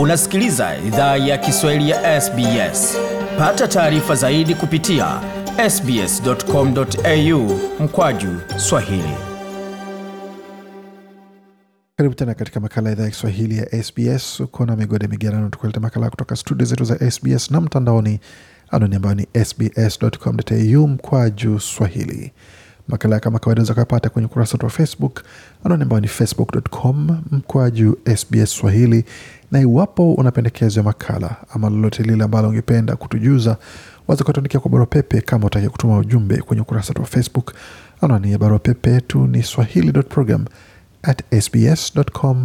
Unasikiliza idhaa ya Kiswahili ya SBS. Pata taarifa zaidi kupitia sbs.com.au mkwaju swahili. Karibu tena katika makala ya idhaa ya Kiswahili ya SBS. Uko na migode migerano, tukuleta makala kutoka studio zetu za SBS na mtandaoni, anwani ambayo ni sbs.com.au mkwaju swahili. Makala kama kawaida za kuyapata kwenye ukurasa wetu wa Facebook, anwani ambayo ni facebook.com mkwaju SBS Swahili. Na iwapo una pendekezo ya makala ama lolote lile ambalo ungependa kutujuza, waza kutuandikia kwa barua pepe kama utaki kutuma ujumbe kwenye ukurasa wetu wa Facebook. Anwani ya barua pepe yetu ni swahili.program at sbs.com.au.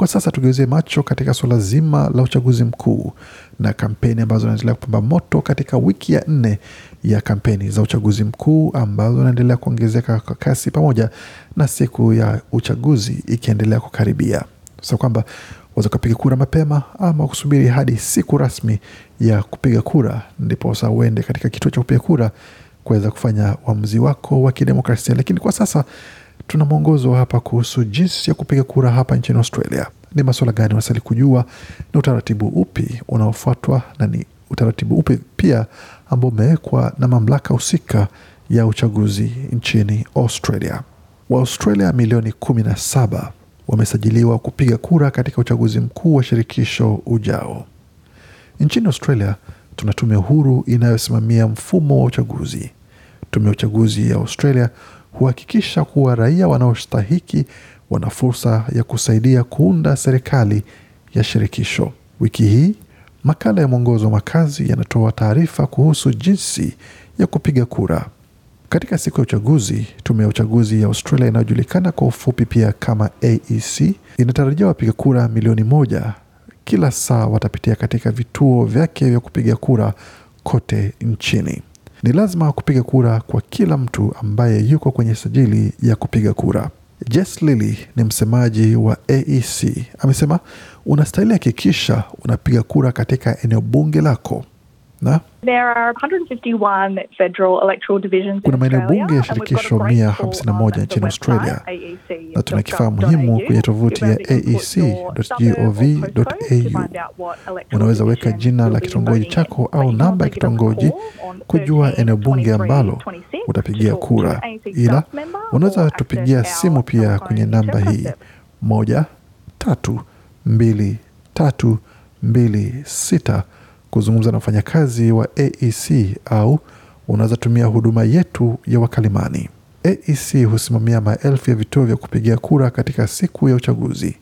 Kwa sasa tugeuzie macho katika suala zima la uchaguzi mkuu na kampeni ambazo zinaendelea kupamba moto katika wiki ya nne ya kampeni za uchaguzi mkuu ambazo zinaendelea kuongezeka kwa kasi pamoja na siku ya uchaguzi ikiendelea kukaribia, so kwamba waweza kupiga kura mapema ama kusubiri hadi siku rasmi ya kupiga kura ndipo sasa uende katika kituo cha kupiga kura kuweza kufanya uamuzi wako wa kidemokrasia. Lakini kwa sasa tuna mwongozo hapa kuhusu jinsi ya kupiga kura hapa nchini Australia. Ni masuala gani unastahili kujua, ni utaratibu upi unaofuatwa, na ni utaratibu upi pia ambao umewekwa na mamlaka husika ya uchaguzi nchini Australia. Waaustralia milioni kumi na saba wamesajiliwa kupiga kura katika uchaguzi mkuu wa shirikisho ujao. Nchini Australia tuna tume huru inayosimamia mfumo wa uchaguzi. Tume ya uchaguzi ya Australia huhakikisha kuwa raia wanaostahiki wana fursa ya kusaidia kuunda serikali ya shirikisho. Wiki hii makala ya mwongozo wa makazi yanatoa taarifa kuhusu jinsi ya kupiga kura katika siku ya uchaguzi. Tume ya uchaguzi ya Australia inayojulikana kwa ufupi pia kama AEC inatarajia wapiga kura milioni moja kila saa watapitia katika vituo vyake vya kupiga kura kote nchini. Ni lazima kupiga kura kwa kila mtu ambaye yuko kwenye sajili ya kupiga kura. Jess Lilly ni msemaji wa AEC, amesema unastahili hakikisha unapiga kura katika eneo bunge lako na There are 151 federal electoral divisions kuna maeneo bunge ya shirikisho great mia tool hamsini na on moja the nchini Australia. Na tuna kifaa muhimu kwenye tovuti ya aec.gov.au. Unaweza weka jina la kitongoji chako au namba ya kitongoji kujua eneo bunge ambalo utapigia kura, ila unaweza tupigia simu pia kwenye namba hii. moja tatu mbili tatu mbili sita kuzungumza na wafanyakazi wa AEC au unaweza tumia huduma yetu ya wakalimani. AEC husimamia maelfu ya vituo vya kupigia kura katika siku ya uchaguzi.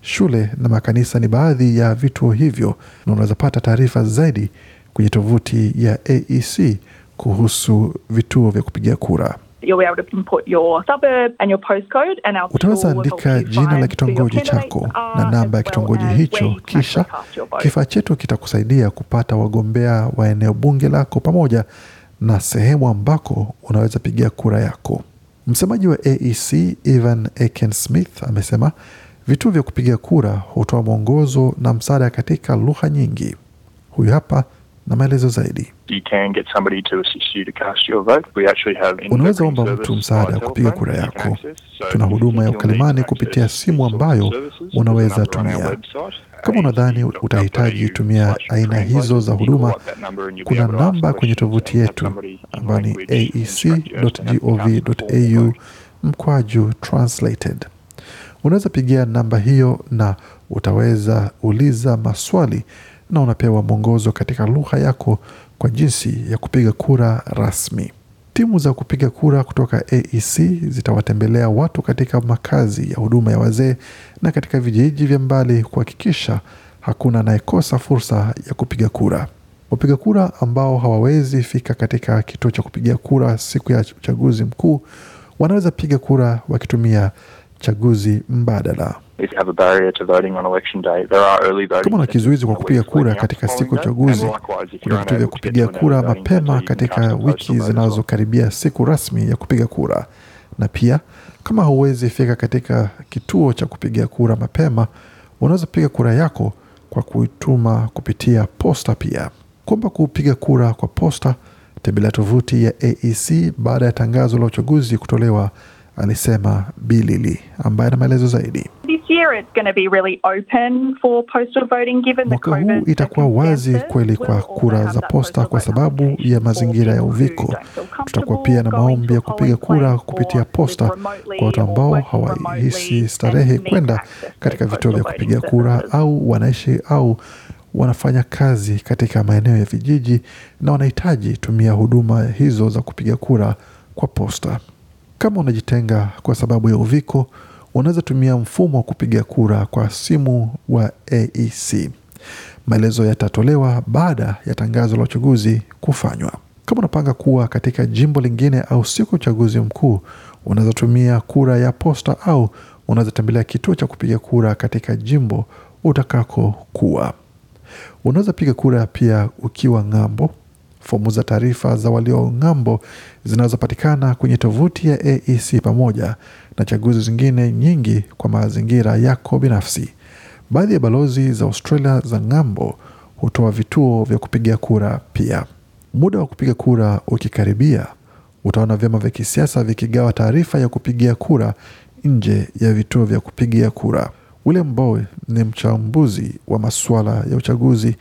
Shule na makanisa ni baadhi ya vituo hivyo, na unaweza pata taarifa zaidi kwenye tovuti ya AEC kuhusu vituo vya kupigia kura. You'll be able to input your suburb and your postcode and our Utaweza andika jina la kitongoji chako na namba ya kitongoji hicho, kisha kifaa chetu kitakusaidia kupata wagombea wa eneo bunge lako pamoja na sehemu ambako unaweza pigia kura yako. Msemaji wa AEC Evan Aiken Smith amesema vituo vya kupiga kura hutoa mwongozo na msaada katika lugha nyingi. Huyu hapa na maelezo zaidi. you can get somebody to assist you to cast your vote. We actually have Unaweza omba mtu msaada wa kupiga kura yako. Tuna huduma ya ukalimani kupitia simu ambayo unaweza tumia. Kama unadhani utahitaji tumia aina hizo za huduma, kuna namba kwenye tovuti yetu ambayo ni aec.gov.au mkwaju translated. Unaweza pigia namba hiyo na utaweza uliza maswali na unapewa mwongozo katika lugha yako kwa jinsi ya kupiga kura rasmi. Timu za kupiga kura kutoka AEC zitawatembelea watu katika makazi ya huduma ya wazee na katika vijiji vya mbali kuhakikisha hakuna anayekosa fursa ya kupiga kura. Wapiga kura ambao hawawezi fika katika kituo cha kupigia kura siku ya uchaguzi mkuu wanaweza piga kura wakitumia chaguzi mbadala. If have a barrier to voting on election day, there are early voting Kama una kizuizi kwa kupiga kura katika siku ya uchaguzi, kuna vituo vya kupigia kura mapema katika wiki zinazokaribia siku rasmi ya kupiga kura. Na pia kama hauwezi fika katika kituo cha kupiga kura mapema, unaweza piga kura yako kwa kuituma kupitia posta. Pia kwamba kupiga kura kwa posta, tembelea tovuti ya AEC baada ya tangazo la uchaguzi kutolewa, alisema Bilili ambaye ana maelezo zaidi. Year it's going to be really open for postal voting given the Mwaka huu itakuwa wazi kweli kwa kura za posta kwa sababu ya mazingira ya uviko. Tutakuwa pia na maombi ya kupiga kura kupitia posta kwa watu ambao hawahisi starehe kwenda katika vituo vya kupiga kura au wanaishi au wanafanya kazi katika maeneo ya vijiji na wanahitaji tumia huduma hizo za kupiga kura kwa posta. Kama unajitenga kwa sababu ya uviko, unaweza tumia mfumo wa kupiga kura kwa simu wa AEC. Maelezo yatatolewa baada ya tangazo la uchaguzi kufanywa. Kama unapanga kuwa katika jimbo lingine au siku ya uchaguzi mkuu, unaweza tumia kura ya posta au unaweza tembelea kituo cha kupiga kura katika jimbo utakakokuwa. Unaweza piga kura pia ukiwa ng'ambo. Fomu za taarifa za walio ng'ambo zinazopatikana kwenye tovuti ya AEC pamoja na chaguzi zingine nyingi kwa mazingira yako binafsi. Baadhi ya balozi za Australia za ng'ambo hutoa vituo vya kupiga kura pia. Muda wa kupiga kura ukikaribia, utaona vyama vya kisiasa vikigawa taarifa ya kupigia kura nje ya vituo vya kupigia kura. William Bowe ni mchambuzi wa masuala ya uchaguzi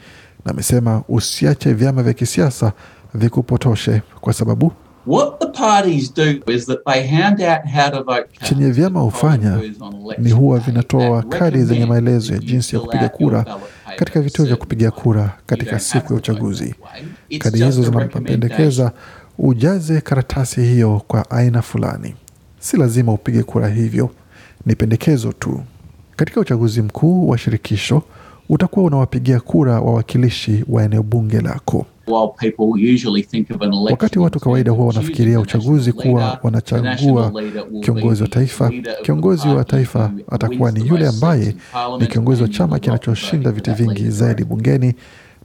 na amesema usiache vyama vya kisiasa vikupotoshe kwa sababu What the parties do is that they hand out how to vote cards chenye vyama hufanya ni huwa vinatoa kadi zenye maelezo ya jinsi ya kupiga kura katika vituo vya kupiga kura katika siku ya uchaguzi. Kadi hizo zinapendekeza ujaze karatasi hiyo kwa aina fulani. Si lazima upige kura hivyo, ni pendekezo tu. Katika uchaguzi mkuu wa shirikisho, utakuwa unawapigia kura wawakilishi wa eneo bunge lako. Wakati watu kawaida huwa wanafikiria uchaguzi kuwa wanachagua kiongozi wa taifa, kiongozi wa taifa atakuwa ni yule ambaye ni kiongozi wa chama kinachoshinda viti vingi zaidi bungeni,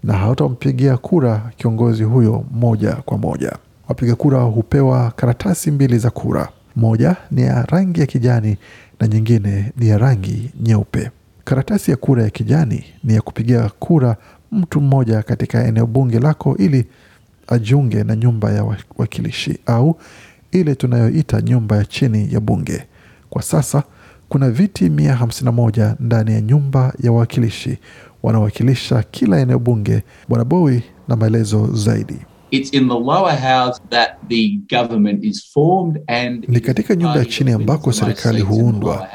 na hautampigia kura kiongozi huyo moja kwa moja. Wapiga kura hupewa karatasi mbili za kura, moja ni ya rangi ya kijani na nyingine ni ya rangi nyeupe. Karatasi ya kura ya kijani ni ya kupigia kura mtu mmoja katika eneo bunge lako ili ajiunge na nyumba ya wakilishi au ile tunayoita nyumba ya chini ya bunge. Kwa sasa kuna viti 151 ndani ya nyumba ya wawakilishi wanaowakilisha kila eneo bunge. Bwana Bowi na maelezo zaidi. It's in the lower house that the government is formed and Ni katika nyumba ya chini ambako serikali huundwa,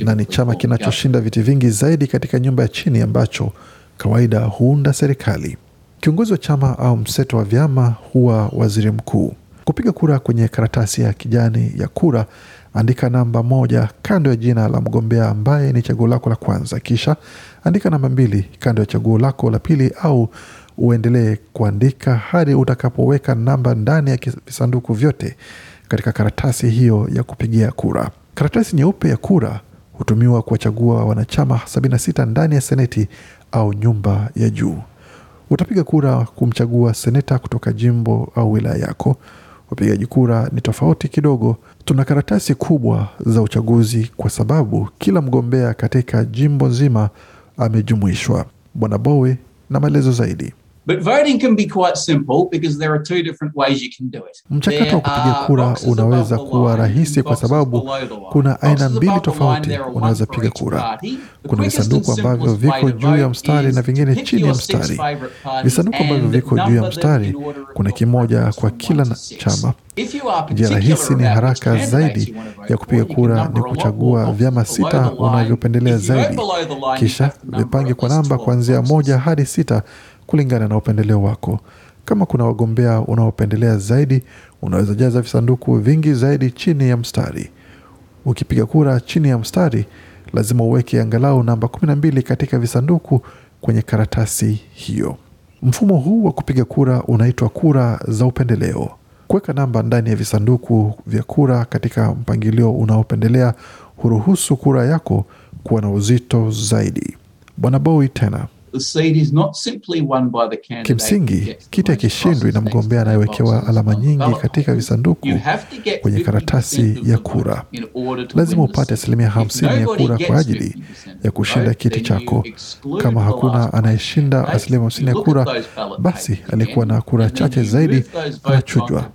na ni chama kinachoshinda viti vingi zaidi katika nyumba ya chini ambacho kawaida huunda serikali. Kiongozi wa chama au mseto wa vyama huwa waziri mkuu. Kupiga kura kwenye karatasi ya kijani ya kura, andika namba moja kando ya jina la mgombea ambaye ni chaguo lako la kwanza, kisha andika namba mbili kando ya chaguo lako la pili, au uendelee kuandika hadi utakapoweka namba ndani ya visanduku vyote katika karatasi hiyo ya kupigia kura. Karatasi nyeupe ya kura hutumiwa kuwachagua wanachama 76 ndani ya seneti au nyumba ya juu. Utapiga kura kumchagua seneta kutoka jimbo au wilaya yako. Upigaji kura ni tofauti kidogo. Tuna karatasi kubwa za uchaguzi kwa sababu kila mgombea katika jimbo nzima amejumuishwa. Bwana Bowe na maelezo zaidi. But voting can be quite simple because there are two different ways you can do it. Mchakato wa kupiga kura unaweza kuwa rahisi kwa sababu kuna aina mbili tofauti unaweza piga kura. Kuna visanduku ambavyo viko juu ya mstari na vingine chini ya mstari. Visanduku ambavyo viko juu ya mstari, kuna kimoja kwa kila chama. Njia rahisi ni haraka zaidi ya kupiga kura ni kuchagua vyama sita unavyopendelea zaidi, kisha vipange kwa namba kuanzia moja hadi sita kulingana na upendeleo wako. Kama kuna wagombea unaopendelea zaidi, unaweza jaza visanduku vingi zaidi chini ya mstari. Ukipiga kura chini ya mstari, lazima uweke angalau namba 12 katika visanduku kwenye karatasi hiyo. Mfumo huu wa kupiga kura unaitwa kura za upendeleo. Kuweka namba ndani ya visanduku vya kura katika mpangilio unaopendelea huruhusu kura yako kuwa na uzito zaidi. Bwana Bowi tena the seat is not simply won by the candidate who Kimsingi, kiti akishindwi hakishindwi na mgombea anayewekewa alama nyingi katika visanduku kwenye karatasi ya kura. Lazima upate asilimia hamsini ya kura kwa ajili ya kushinda kiti chako. Kama hakuna anayeshinda asilimia hamsini ya kura, basi aliyekuwa na kura chache zaidi anachujwa.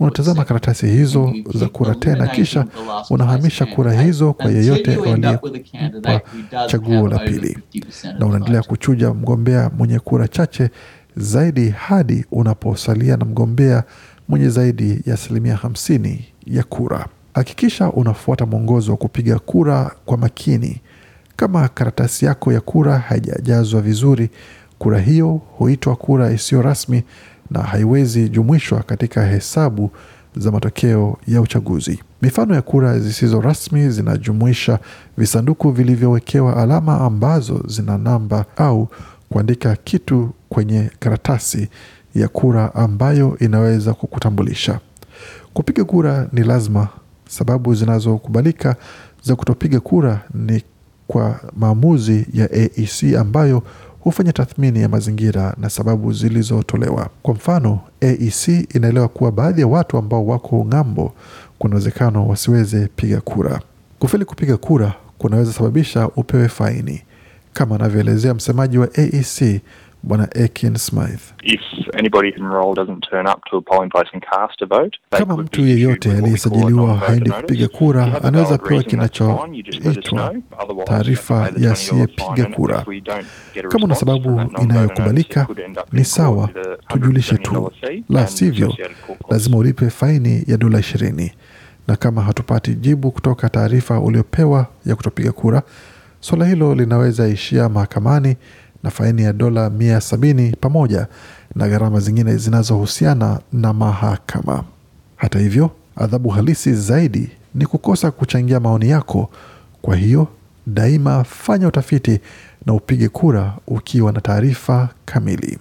Unatazama karatasi hizo za kura tena, kisha unahamisha kura hizo kwa yeyote you end up with a waliyempa candidate who does chaguo la pili, na unaendelea vote. Kuchuja mgombea mwenye kura chache zaidi hadi unaposalia na mgombea mwenye zaidi ya asilimia hamsini ya kura. Hakikisha unafuata mwongozo wa kupiga kura kwa makini. Kama karatasi yako ya kura haijajazwa vizuri, kura hiyo huitwa kura isiyo rasmi na haiwezi jumuishwa katika hesabu za matokeo ya uchaguzi. Mifano ya kura zisizo rasmi zinajumuisha visanduku vilivyowekewa alama ambazo zina namba au kuandika kitu kwenye karatasi ya kura ambayo inaweza kukutambulisha. Kupiga kura ni lazima. Sababu zinazokubalika za kutopiga kura ni kwa maamuzi ya AEC ambayo hufanya tathmini ya mazingira na sababu zilizotolewa. Kwa mfano, AEC inaelewa kuwa baadhi ya watu ambao wako ng'ambo kuna uwezekano wasiweze piga kura. Kufeli kupiga kura kunaweza sababisha upewe faini, kama anavyoelezea msemaji wa AEC Bwana Akin Smith. If anybody enrolled doesn't turn up to a polling place and cast a vote, Kama mtu yeyote aliyesajiliwa haendi kupiga kura anaweza pewa kinachoitwa taarifa you have to pay ya the $20 fine, asiyepiga kura. Kama una sababu inayokubalika ni sawa, tujulishe tu, la sivyo lazima ulipe faini ya dola ishirini. Na kama hatupati jibu kutoka taarifa uliopewa ya kutopiga kura, suala hilo linaweza ishia mahakamani na faini ya dola mia sabini pamoja na gharama zingine zinazohusiana na mahakama. Hata hivyo, adhabu halisi zaidi ni kukosa kuchangia maoni yako. Kwa hiyo daima fanya utafiti na upige kura ukiwa na taarifa kamili.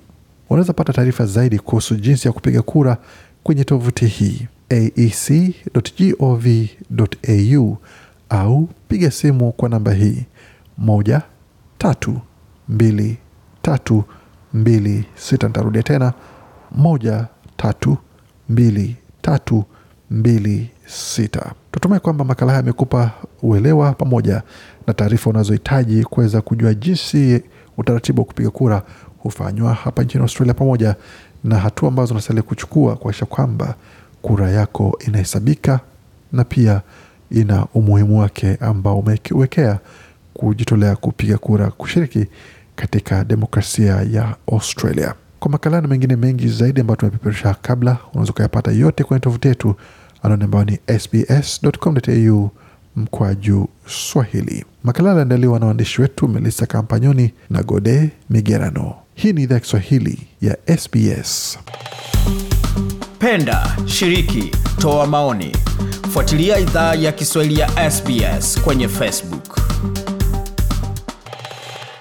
Unaweza pata taarifa zaidi kuhusu jinsi ya kupiga kura kwenye tovuti hii aec.gov.au au piga simu kwa namba hii moja tatu mbili tatu mbili sita. Nitarudia tena moja tatu mbili tatu mbili sita. Tutumai kwamba makala haya yamekupa uelewa pamoja na taarifa unazohitaji kuweza kujua jinsi utaratibu wa kupiga kura hufanywa hapa nchini Australia pamoja na hatua ambazo unastahili kuchukua kuakisha kwamba kura yako inahesabika na pia ina umuhimu wake ambao umewekea kujitolea kupiga kura kushiriki katika demokrasia ya Australia. Kwa makala na mengine mengi zaidi ambayo tumepeperusha kabla, unaweza ukayapata yote kwenye tovuti yetu anaoni ambayo ni sbs.com.au mkwaju Swahili. Makala aliandaliwa na waandishi wetu Melissa Kampanyoni na Gode Migerano. Hii ni idhaa ya Kiswahili ya SBS. Penda, shiriki, toa maoni. Fuatilia idhaa ya Kiswahili ya SBS kwenye Facebook.